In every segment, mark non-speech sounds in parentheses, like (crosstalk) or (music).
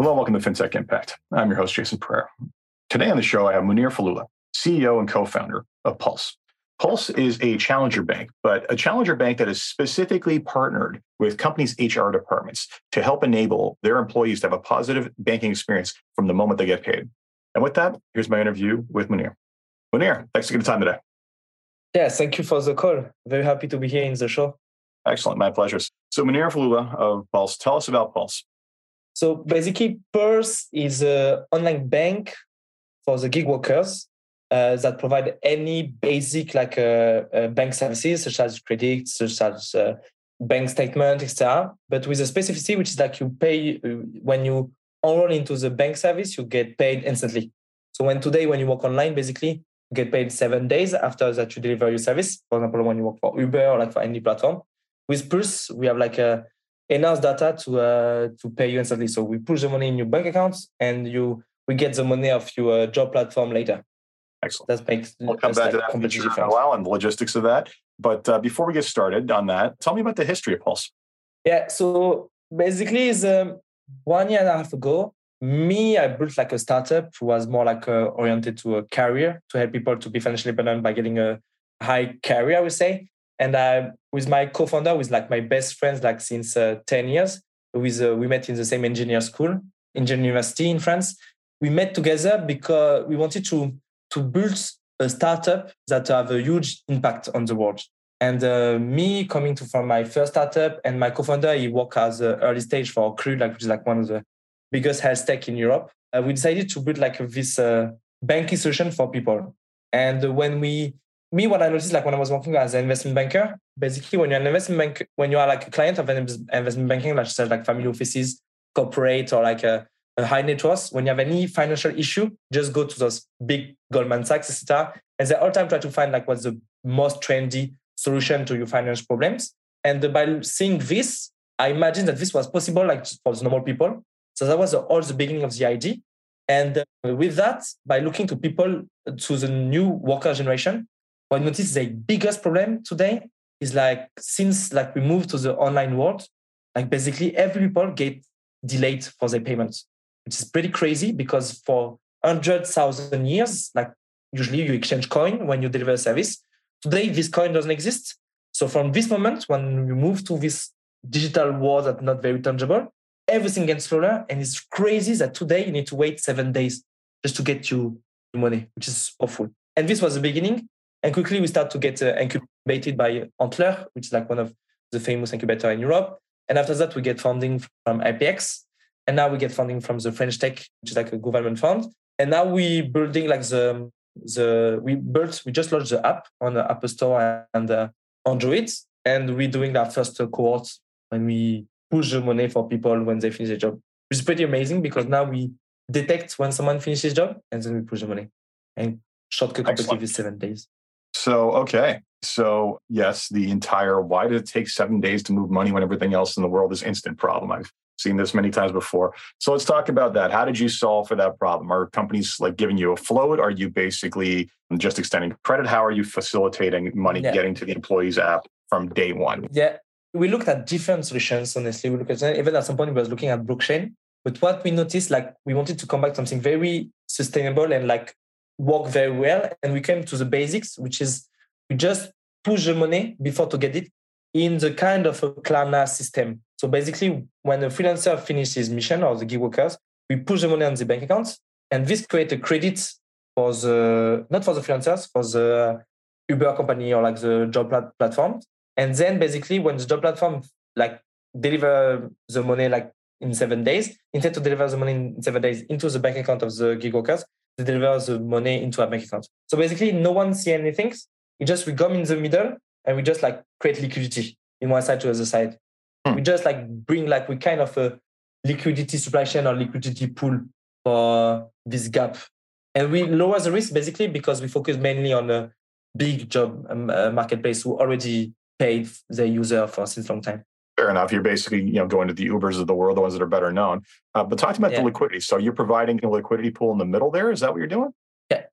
Hello, welcome to FinTech Impact. I'm your host, Jason Pereira. Today on the show, I have Mounir Felloula, CEO and co founder of Puulse. Puulse is a challenger bank, but a challenger bank that is specifically partnered with companies' HR departments to help enable their employees to have a positive banking experience from the moment they get paid. And with that, here's my interview with Mounir. Mounir, thanks for the time today. Yes, thank you for the call. Very happy to be here in the show. Excellent, my pleasure. So, Mounir Felloula of Puulse, tell us about Puulse. So basically, Puulse is an online bank for the gig workers uh, that provide any basic like uh, uh, bank services such as credit, such as uh, bank statement, etc. But with a specificity, which is like you pay uh, when you enroll into the bank service, you get paid instantly. So when today, when you work online, basically you get paid seven days after that you deliver your service. For example, when you work for Uber or like for any platform. With Puulse, we have like a enough data to uh, to pay you instantly. So we push the money in your bank accounts, and you we get the money of your uh, job platform later. Excellent. That makes we'll come back like to that in a while and the logistics of that. But uh, before we get started on that, tell me about the history of Puulse. Yeah. So basically, is um, one year and a half ago, me, I built like a startup who was more like uh, oriented to a career to help people to be financially independent by getting a high career, I would say. And I, with my co-founder, with like my best friends, like since uh, 10 years, with, uh, we met in the same engineer school, engineering university in France. We met together because we wanted to, to build a startup that have a huge impact on the world. And uh, me coming to from my first startup and my co-founder, he worked as an early stage for Crew, like which is like one of the biggest health tech in Europe. Uh, we decided to build like this uh, banking solution for people. And when we me, what I noticed, like when I was working as an investment banker, basically when you're an investment bank, when you are like a client of an investment banking, like said, like family offices, corporate, or like a, a, high net worth, when you have any financial issue, just go to those big Goldman Sachs, etc. And they all time try to find like what's the most trendy solution to your financial problems. And by seeing this, I imagine that this was possible like for the normal people. So that was all the beginning of the idea. And uh, with that, by looking to people, to the new worker generation, what I notice the biggest problem today is like since like we moved to the online world, like basically every people get delayed for their payments, which is pretty crazy because for hundred thousand years, like usually you exchange coin when you deliver a service. Today this coin doesn't exist. So from this moment, when we move to this digital world that's not very tangible, everything gets slower. And it's crazy that today you need to wait seven days just to get you money, which is awful. And this was the beginning. And quickly we start to get uh, incubated by Antler, which is like one of the famous incubator in Europe. And after that, we get funding from IPX. And now we get funding from the French Tech, which is like a government fund. And now we building like the the we built we just launched the app on the Apple Store and uh, Android, and we're doing our first cohort when we push the money for people when they finish the job, which is pretty amazing because now we detect when someone finishes job and then we push the money and shortcut completely with seven days. So, okay. So, yes, the entire why did it take seven days to move money when everything else in the world is instant problem? I've seen this many times before. So, let's talk about that. How did you solve for that problem? Are companies like giving you a float? Are you basically just extending credit? How are you facilitating money yeah. getting to the employees app from day one? Yeah, we looked at different solutions, honestly. We looked at even at some point we was looking at blockchain. But what we noticed, like we wanted to come back to something very sustainable and like work very well. And we came to the basics, which is we just push the money before to get it in the kind of a Klarna system. So basically, when the freelancer finishes mission or the gig workers, we push the money on the bank accounts, and this creates a credit for the not for the freelancers, for the Uber company or like the job plat- platform. And then basically, when the job platform like deliver the money like in seven days, instead to deliver the money in seven days into the bank account of the gig workers, deliver the money into a bank account. So basically, no one see anything. We just we come in the middle and we just like create liquidity in one side to the other side. Hmm. We just like bring like we kind of a liquidity supply chain or liquidity pool for this gap. And we lower the risk basically because we focus mainly on a big job um, uh, marketplace who already paid the user for since long time. Fair enough. You're basically you know going to the Ubers of the world, the ones that are better known. Uh, but talking about yeah. the liquidity, so you're providing a liquidity pool in the middle there. Is that what you're doing? Yeah.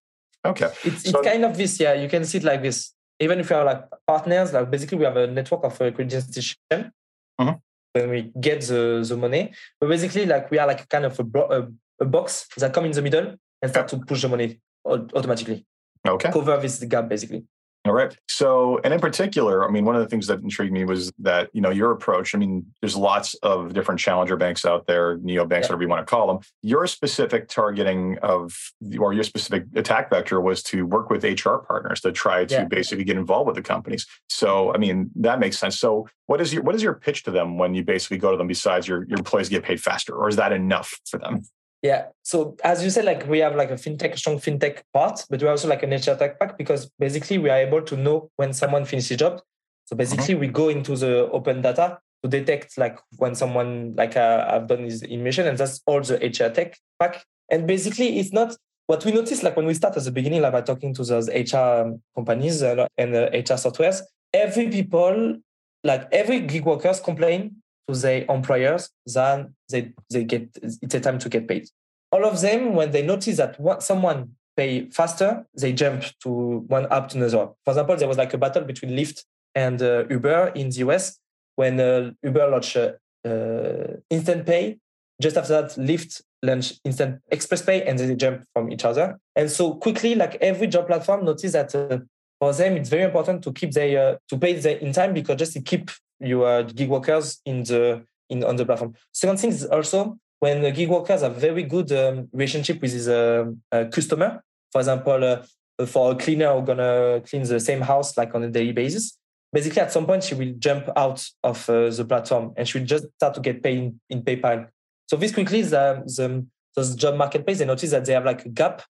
Okay. It's, so, it's kind of this, yeah. You can see it like this. Even if you are like partners, like basically we have a network of uh, credit institution. Mm-hmm. when we get the, the money. But basically, like we are like kind of a, a, a box that come in the middle and start to push the money automatically. Okay. Cover this gap basically. All right. So, and in particular, I mean, one of the things that intrigued me was that, you know, your approach, I mean, there's lots of different challenger banks out there, neo banks, yeah. whatever you want to call them. Your specific targeting of, or your specific attack vector was to work with HR partners to try to yeah. basically get involved with the companies. So, I mean, that makes sense. So, what is your what is your pitch to them when you basically go to them besides your, your employees get paid faster, or is that enough for them? Yeah. So as you said, like we have like a fintech, strong fintech part, but we also like a nature tech pack because basically we are able to know when someone finishes a job. So basically uh-huh. we go into the open data to detect like when someone like uh, I've done his emission and that's all the HR tech pack. And basically it's not what we noticed like when we start at the beginning, like by talking to those HR companies and, and uh, HR softwares, every people, like every gig workers complain to their employers that they, they get it's a time to get paid. All of them, when they notice that someone pay faster, they jump to one app to another. For example, there was like a battle between Lyft and uh, Uber in the US when uh, Uber launched uh, uh, instant pay. Just after that, Lyft launched instant express pay, and they jump from each other. And so quickly, like every job platform, notice that uh, for them it's very important to keep their uh, to pay their in time because just to keep your gig workers in the in on the platform. Second thing is also when the gig workers have very good um, relationship with his uh, uh, customer. For example, uh, for a cleaner who's gonna clean the same house like on a daily basis. Basically, at some point, she will jump out of uh, the platform and she will just start to get paid in, in PayPal. So this quickly, the, the those job marketplace, they notice that they have like a gap,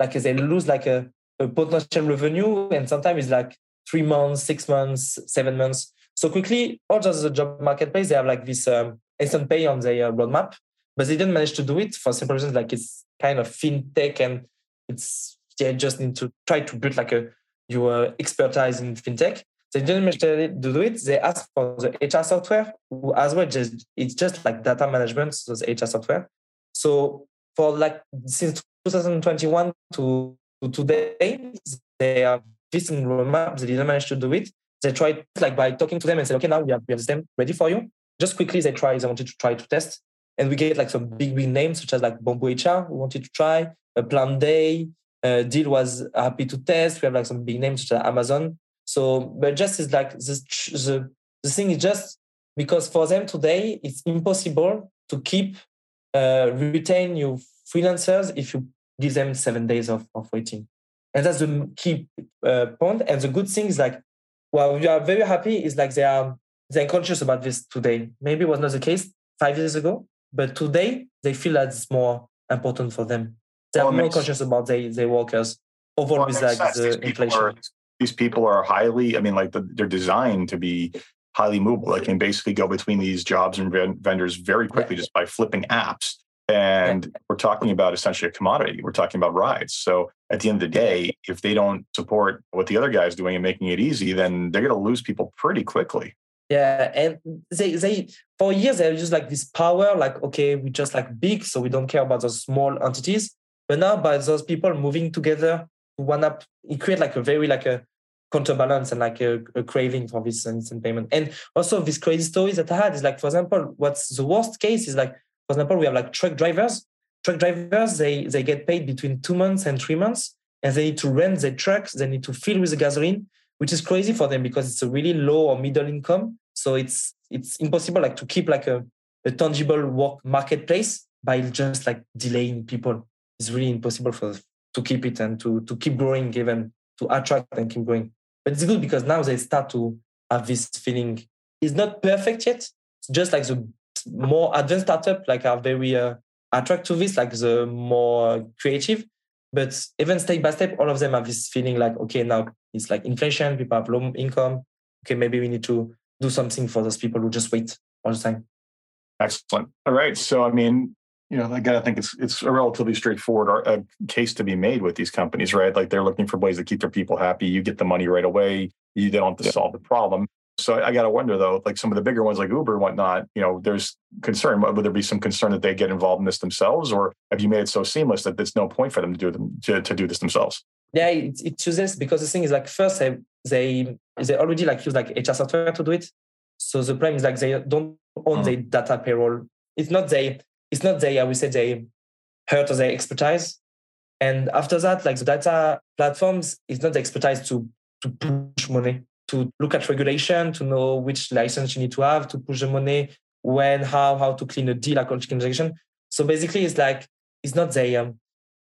like they lose like a, a potential revenue, and sometimes it's like three months, six months, seven months. So quickly, all just the job marketplace, they have like this um, instant pay on their roadmap, but they didn't manage to do it for simple reasons like it's kind of fintech and it's they just need to try to build like a your expertise in fintech. They didn't manage to do it. They asked for the HR software, as well. Just it's just like data management, so the HR software. So for like since 2021 to, to today, they are fixing roadmap. They didn't manage to do it they tried like by talking to them and said, okay, now we have, we have ready for you. Just quickly, they try, they wanted to try to test. And we get like some big, big names, such as like Bamboo HR, we wanted to try, a Planday, uh, Deel was happy to test. We have like some big names such as Amazon. So, but just is like the, the, the thing is just because for them today, it's impossible to keep, uh, retain your freelancers if you give them seven days of, of waiting. And that's the key uh, point. And the good thing is like well, we are very happy is like they are they're conscious about this today. Maybe it was not the case five years ago, but today they feel that it's more important for them. They well, are more makes, conscious about their, their workers overall well, with like sense. the these inflation. Are, these people are highly, I mean, like the, they're designed to be highly movable. They can basically go between these jobs and vendors very quickly yeah. just by flipping apps. And yeah. we're talking about essentially a commodity. We're talking about rides. So at the end of the day, if they don't support what the other guy's doing and making it easy, then they're going to lose people pretty quickly. Yeah, and they they for years they just like this power, like okay, we just like big, so we don't care about those small entities. But now by those people moving together to one up, it create like a very like a counterbalance and like a, a, craving for this instant payment. And also this crazy stories that I had is like, for example, what's the worst case is like for example, we have like truck drivers. Truck drivers, they, they get paid between two months and three months, and they need to rent their trucks. They need to fill with the gasoline, which is crazy for them because it's a really low or middle income. So it's it's impossible like to keep like a, a tangible work marketplace by just like delaying people. It's really impossible for to keep it and to to keep growing, given to attract and keep growing. But it's good because now they start to have this feeling. It's not perfect yet. It's just like the more advanced startup like are very uh, attracted to this, like the more creative. But even step by step, all of them have this feeling like, okay, now it's like inflation, people have low income. Okay, maybe we need to do something for those people who just wait all the time. Excellent. All right. So, I mean, you know, again, I think it's it's a relatively straightforward uh, case to be made with these companies, right? Like they're looking for ways to keep their people happy. You get the money right away. You don't have to yeah. solve the problem. So I got to wonder though, like some of the bigger ones like Uber and whatnot, you know, there's concern. Would there be some concern that they get involved in this themselves, or have you made it so seamless that there's no point for them to do them to, to do this themselves? Yeah, it, it chooses because the thing is like first they they they already like use like HR software to do it. So the problem is like they don't own mm. their data payroll. It's not they. It's not they. I would say they hurt their expertise. And after that, like the data platforms, it's not the expertise to to push money, to look at regulation, to know which license you need to have, to push the money, when, how, how to clean a deal, account transaction. So basically, it's like it's not the um,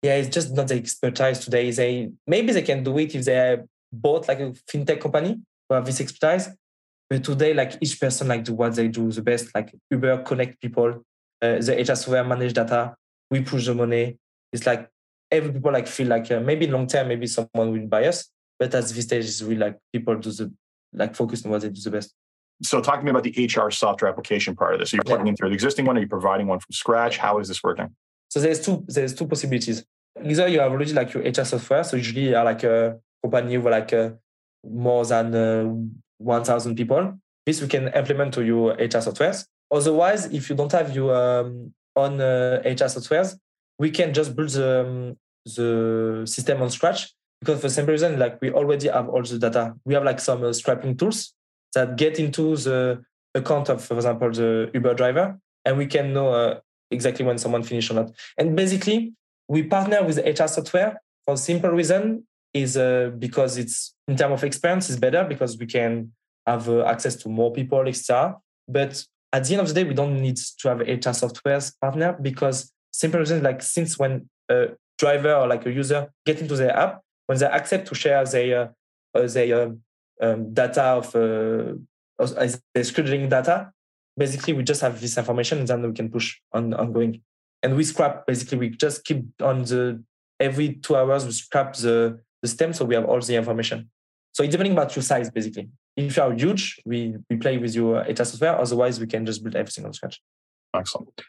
yeah, it's just not the expertise today. They maybe they can do it if they are bought like a fintech company who have this expertise. But today, like each person like do what they do the best. Like Uber connect people, uh, the HR software manage data. We push the money. It's like every people like feel like uh, maybe long term, maybe someone will buy us. But at this stage, it's really like people do the like focus on what they do the best. So, talk to me about the HR software application part of this. So you're plugging yeah. into the existing one. Are you providing one from scratch? How is this working? So there's two there's two possibilities. Either you have already like your HR software. So usually you are like a company with like a, more than uh, 1,000 people. This we can implement to your HR softwares. Otherwise, if you don't have your um, own uh, HR softwares, we can just build the, um, the system on scratch because for some reason, like we already have all the data. We have like some uh, scraping tools that get into the account of, for example, the Uber driver, and we can know uh, exactly when someone finished or not. And basically, we partner with HR software for simple reason is uh, because it's in terms of experience is better because we can have uh, access to more people, etc. But at the end of the day, we don't need to have HR software partner because simple reason like since when a driver or like a user get into their app, when they accept to share their uh, their um, um, data of uh, their scheduling data, basically we just have this information and then we can push on ongoing. And we scrap basically we just keep on the every two hours we scrap the the stem so we have all the information. So it's depending about your size basically. If you are huge, we we play with your HR software. Otherwise, we can just build everything on scratch. Excellent.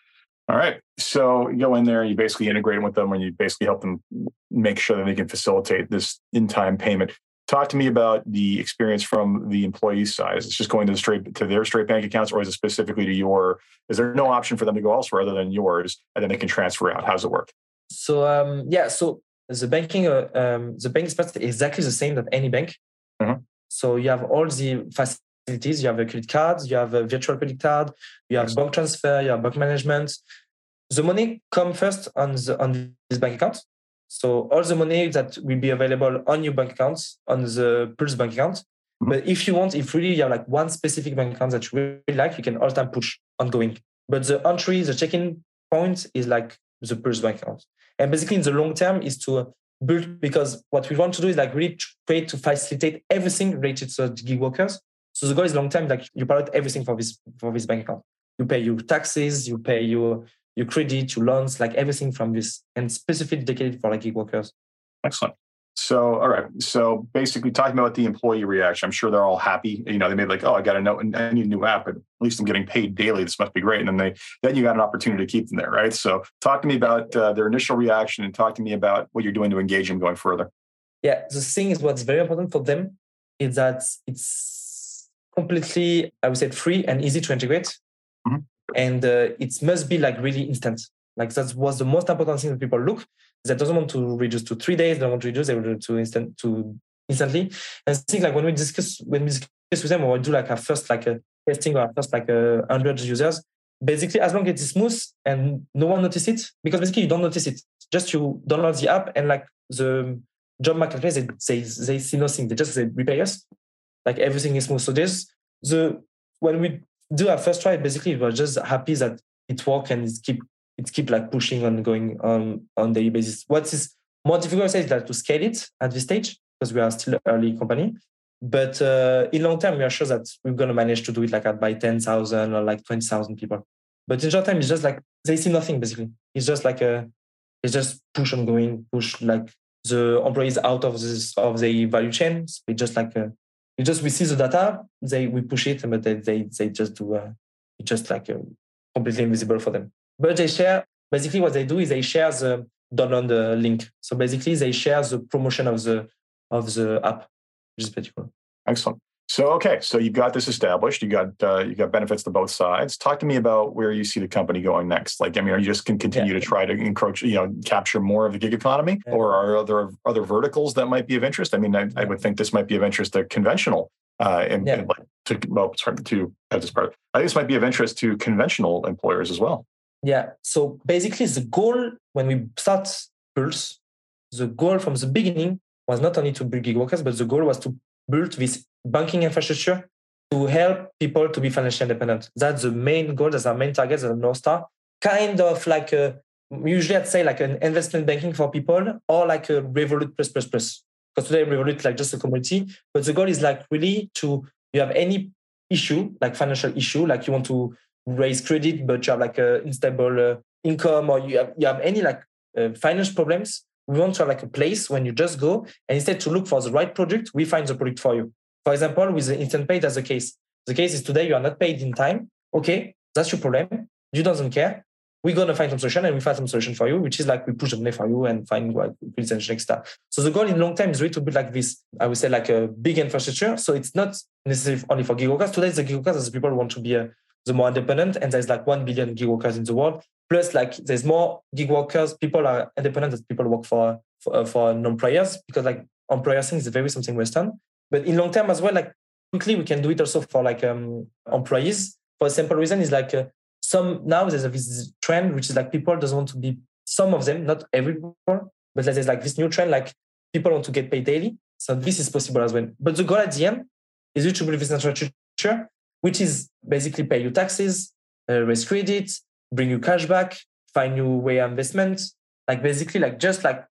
All right. So you go in there and you basically integrate with them and you basically help them make sure that they can facilitate this in time payment. Talk to me about the experience from the employee side. Is it just going to the straight to their straight bank accounts, or is it specifically to your? Is there no option for them to go elsewhere other than yours, and then they can transfer out? How does it work? So um, yeah, so the banking, uh, um, the bank is exactly the same that any bank. Mm-hmm. So you have all the facilities. You have a credit card, you have a virtual credit card, you have bank transfer, you have bank management. The money come first on the on this bank account. So all the money that will be available on your bank accounts on the Puulse bank account. Mm-hmm. But if you want, if really you have like one specific bank account that you really like, you can all the time push ongoing. But the entry, the check-in point is like the Puulse bank account. And basically in the long term is to build because what we want to do is like really try to facilitate everything related to gig workers. So the goal is long term, like you pilot everything for this for this bank account. You pay your taxes, you pay your your credit, your loans, like everything from this, and specifically dedicated for like gig workers. Excellent. So, all right. So, basically, talking about the employee reaction, I'm sure they're all happy. You know, they may be like, oh, I got a to know, I need a new app, but at least I'm getting paid daily. This must be great. And then they, then you got an opportunity to keep them there, right? So, talk to me about uh, their initial reaction, and talk to me about what you're doing to engage them going further. Yeah, the thing is, what's very important for them is that it's completely, I would say, free and easy to integrate mm-hmm. and uh, it must be like really instant. Like that was the most important thing that people look. That doesn't want to reduce to three days. They don't want to reduce. They want to instant to instantly. And I think like when we discuss when we discuss with them or we do like a first like a testing or first like a hundred users, basically as long as it's smooth and no one notices it, because basically you don't notice it. Just you download the app and like the job marketplace, they, they, they see nothing. They just say repay us. Like everything is smooth. So there's the when we do our first try, basically we're just happy that it worked and it keep it keep like pushing and going on on daily basis. What is more difficult is that to scale it at this stage because we are still early company. But uh, in long term, we are sure that we're to manage to do it like at by 10,000 or like 20,000 people. But in short time, it's just like they see nothing basically. It's just like a, it's just push on going, push like the employees out of this of the value chain. So it's just like a, we just we see the data, they we push it, but they they, they just do uh, it's just like uh, completely invisible for them. But they share basically what they do is they share the download the link. So basically they share the promotion of the of the app, which is pretty cool. Excellent. So okay, so you've got this established. You got uh, you got benefits to both sides. Talk to me about where you see the company going next. Like, I mean, are you just can continue yeah. to try to encroach, you know, capture more of the gig economy, yeah. or are there other verticals that might be of interest? I mean, I, yeah. I, would think this might be of interest to conventional uh, and, and like to well, sorry, to have this part. I think this might be of interest to conventional employers as well. Yeah. So basically, the goal when we start Puulse, the goal from the beginning was not only to build gig workers, but the goal was to build this banking infrastructure to help people to be financially independent. That's the main goal. That's our main target. That's the North Star. Kind of like a, usually I'd say like an investment banking for people or like a Revolut plus plus plus. Because today Revolut like just a community, but the goal is like really to you have any issue like financial issue, like you want to raise credit, but you have like a unstable uh, income or you have you have any like uh, finance problems. We want to have like a place when you just go and instead to look for the right product, we find the product for you. For example, with the instant pay, that's the case. The case is today you are not paid in time. Okay, that's your problem. You doesn't care. We're gonna find some solution and we find some solution for you, which is like we push the money for you and find what next extra. So the goal in long term is really to build like this, I would say like a big infrastructure. So it's not necessarily only for gig workers. Today the gig workers as people want to be a, uh, the more independent and there's like 1 billion gig workers in the world. Plus like there's more gig workers, people are independent as people work for for, uh, for non-employers because like employer thing is very something Western. But in long term as well, like quickly we can do it also for like um, employees. For a simple reason is like uh, some now there's a this trend which is like people doesn't want to be some of them, not everyone, but there's like this new trend like people want to get paid daily. So this is possible as well. But the goal at the end is you to build this infrastructure, which is basically pay your taxes, uh, raise credit, bring you cash back, find new way investment, like basically like just like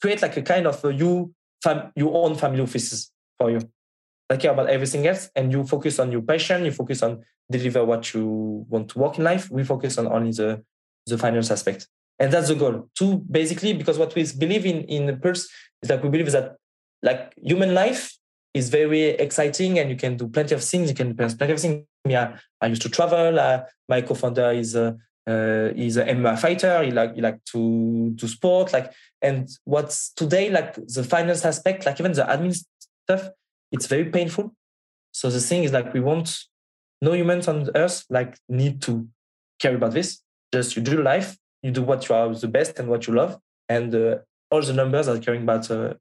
create like a kind of a you fam- your own family offices for you. I care about everything else, and you focus on your passion. You focus on deliver what you want to work in life. We focus on only the the finance aspect, and that's the goal. To basically, because what we believe in in Puulse is that we believe that like human life is very exciting, and you can do plenty of things. You can do plenty of things. Yeah, I used to travel. Uh, my co-founder is a uh, he's an MMA fighter. He like he like to to sport. Like and what's today like the finance aspect, like even the admin stuff, it's very painful. So the thing is like we want no humans on earth like need to care about this. Just you do life, you do what you are the best and what you love, and uh, all the numbers are caring about uh,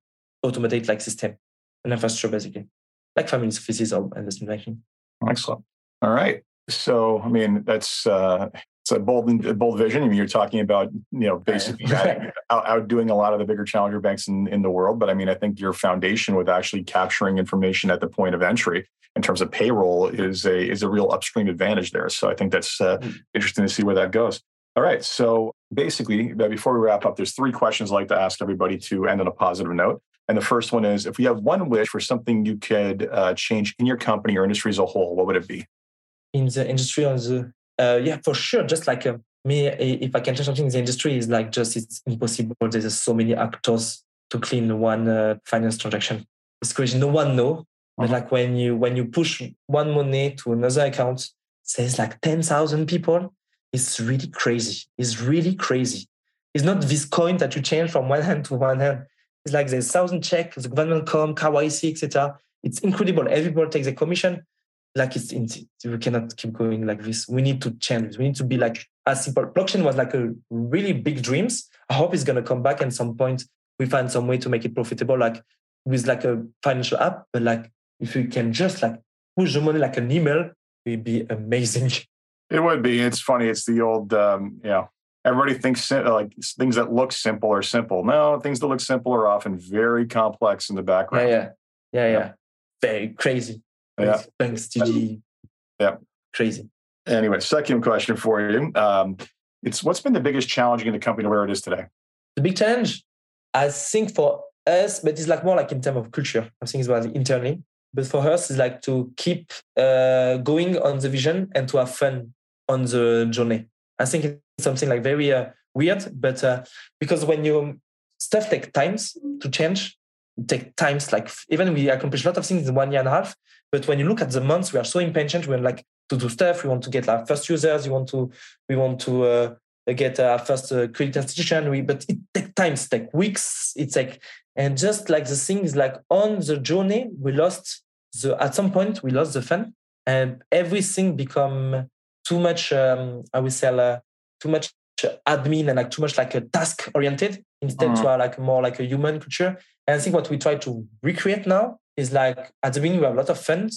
automate like system and infrastructure basically, like family offices or investment banking. Excellent. All right. So I mean that's uh, it's a bold, bold vision. I mean, you're talking about, you know, basically out, outdoing a lot of the bigger challenger banks in, in the world. But I mean, I think your foundation with actually capturing information at the point of entry in terms of payroll is a is a real upstream advantage there. So I think that's uh, mm. interesting to see where that goes. All right. So basically, before we wrap up, there's three questions I'd like to ask everybody to end on a positive note. And the first one is if you have one wish for something you could uh, change in your company or industry as a whole, what would it be? In the industry on the uh, yeah, for sure. Just like uh, me, if I can change something in the industry, is like just it's impossible. There's so many actors to clean one uh, finance transaction. It's crazy. No one know. But uh-huh. like when you when you push one money to another account, says like ten thousand people. It's really crazy. It's really crazy. It's not this coin that you change from one hand to one hand. It's like there's thousand check, the government come, KYC, etc. It's incredible. Everybody takes a commission like it's, it's we cannot keep going like this. We need to change. We need to be like as simple. Blockchain was like a really big dreams. I hope it's gonna come back at some point. We find some way to make it profitable, like with like a financial app. But like if we can just like push the money like an email, it'd be amazing. (laughs) It would be. It's funny. It's the old, um, you know, everybody thinks like things that look simple are simple. No, things that look simple are often very complex in the background. Yeah, yeah, yeah, yeah. yeah. Very crazy. Yeah. Thanks the yeah. Crazy. Anyway, second question for you. Um, it's what's been the biggest challenge in the company to where it is today? The big challenge, I think for us, but it's like more like in terms of culture. I think it's about internally. But for us, it's like to keep uh, going on the vision and to have fun on the journey. I think it's something like very uh, weird, but uh, because when you stuff take times to change, take times like even we accomplish a lot of things in one year and a half but when you look at the months we are so impatient. We want like to do stuff we want to get our first users we want to we want to uh, get our first uh, credit institution. We but it takes times take weeks it's like and just like the thing is like on the journey we lost the at some point we lost the fun and everything become too much um, i would say uh, too much admin and like too much like a task oriented instead to are like more like a human culture. And I think what we try to recreate now is like at the beginning we have a lot of fun,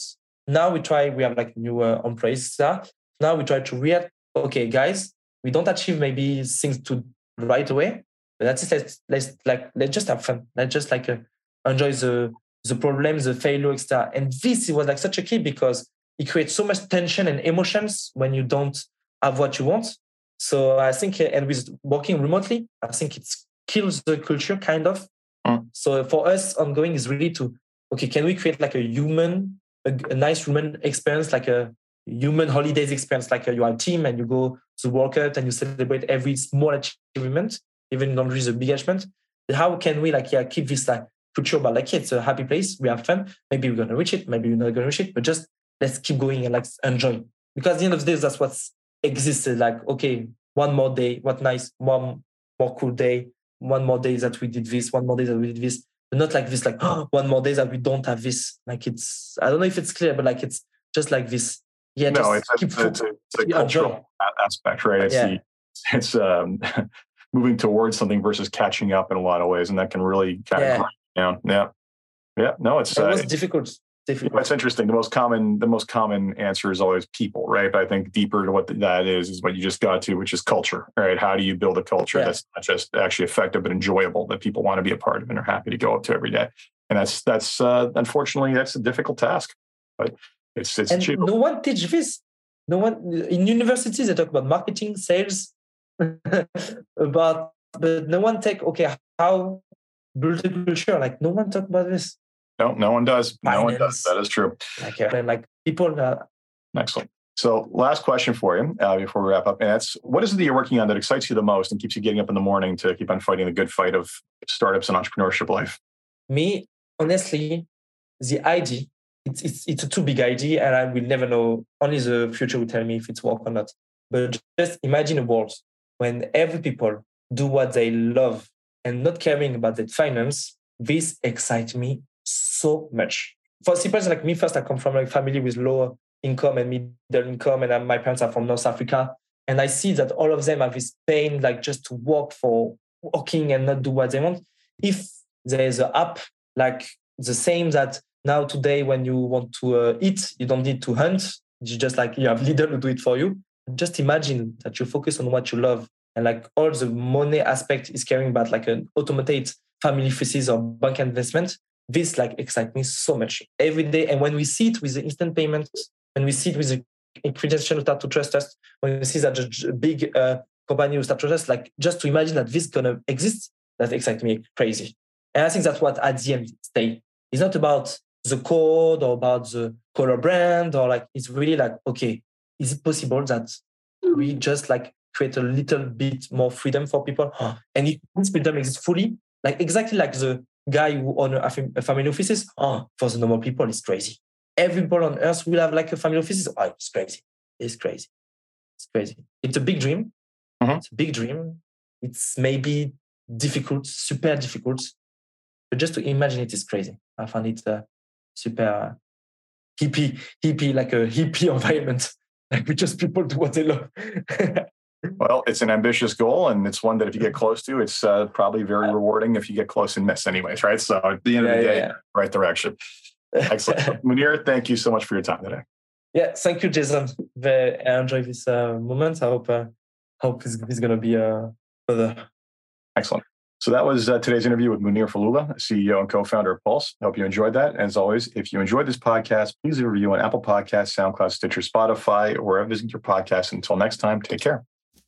now we try, we have like new uh, employees. Now we try to react, okay, guys, we don't achieve maybe things to right away, but that's it. Let's, let's like, let's just have fun. Let's just like uh, enjoy the, the problems, the failure, etc. And this was like such a key because it creates so much tension and emotions when you don't have what you want. So I think, uh, and with working remotely, I think it kills the culture kind of. Mm. So for us, ongoing is really to okay, can we create like a human, a, a nice human experience, like a human holidays experience, like a, you are a team and you go to work out and you celebrate every small achievement, even don't reach a big achievement. How can we like yeah keep this like culture but like it's a happy place, we have fun. Maybe we're gonna reach it, maybe we're not gonna reach it, but just let's keep going and like enjoy. Because at the end of the day, that's what's existed. Like, okay, one more day, what nice, one more cool day, one more day that we did this, one more day that we did this. But not like this like (gasps) oh, one more day that we don't have this. Like it's i don't know if it's clear but like it's just like this. Yeah no it's, keep, a, it's, a, it's a cultural aspect right? It's yeah. the, it's um (laughs) moving towards something versus catching up in a lot of ways and that can really kind yeah. of down. Yeah. Yeah. No it's it was uh, difficult difficult. That's interesting. The most common, the most common answer is always people, right? But I think deeper to what that is is what you just got to, which is culture, right? How do you build a culture yeah. that's not just actually effective but enjoyable that people want to be a part of and are happy to go up to every day? And that's that's uh, unfortunately that's a difficult task, but it's it's and no one teach this. No one in universities they talk about marketing, sales, (laughs) but but no one take okay how build a culture. Like no one talk about this. No, no one does. No one does. That is true. Like, uh, like people. Uh, Excellent. So, last question for you uh, before we wrap up, and that's what is it that you're working on that excites you the most and keeps you getting up in the morning to keep on fighting the good fight of startups and entrepreneurship life? Me, honestly, the idea it's it's it's a too big idea, and I will never know. Only the future will tell me if it's work or not. But just imagine a world when every people do what they love and not caring about their finance. This excites me so much. For people like me, first, I come from a family with low income and middle income, and my parents are from North Africa. And I see that all of them have this pain, like just to work for working and not do what they want. If there is an app like the same that now today, when you want to uh, eat, you don't need to hunt. You just like you have leader to do it for you. Just imagine that you focus on what you love and like all the money aspect is caring about like an automated family offices or bank investment this like excites me so much every day. And when we see it with the instant payments, when we see it with the credential who start to trust us, when we see that a big uh, company who start to trust us, like just to imagine that this gonna exist, that excites me crazy. And I think that's what at the end stay. It's not about the code or about the color brand or like it's really like, okay, is it possible that we just like create a little bit more freedom for people? (gasps) And if this freedom exists fully, like exactly like the guy who own a, family offices, oh, for the normal people, it's crazy. Every people on earth will have like a family offices. Oh, it's crazy. It's crazy. It's crazy. It's a big dream. Mm-hmm. It's a big dream. It's maybe difficult, super difficult. But just to imagine it is crazy. I find it uh, super uh, hippie, hippie, like a hippie (laughs) environment. Like we just people do what they love. (laughs) Well, it's an ambitious goal, and it's one that if you get close to, it's uh, probably very rewarding if you get close and miss, anyways, right? So at the end yeah, of the day, yeah. right direction. Excellent. (laughs) Mounir, thank you so much for your time today. Yeah, thank you, Jason. I enjoy this uh, moment. I hope uh, hope it's, it's going to be uh, further. Excellent. So that was uh, today's interview with Mounir Felloula, CEO and co-founder of Puulse. I hope you enjoyed that. As always, if you enjoyed this podcast, please leave a review on Apple Podcasts, SoundCloud, Stitcher, Spotify, or wherever visit your podcast. Until next time, take care.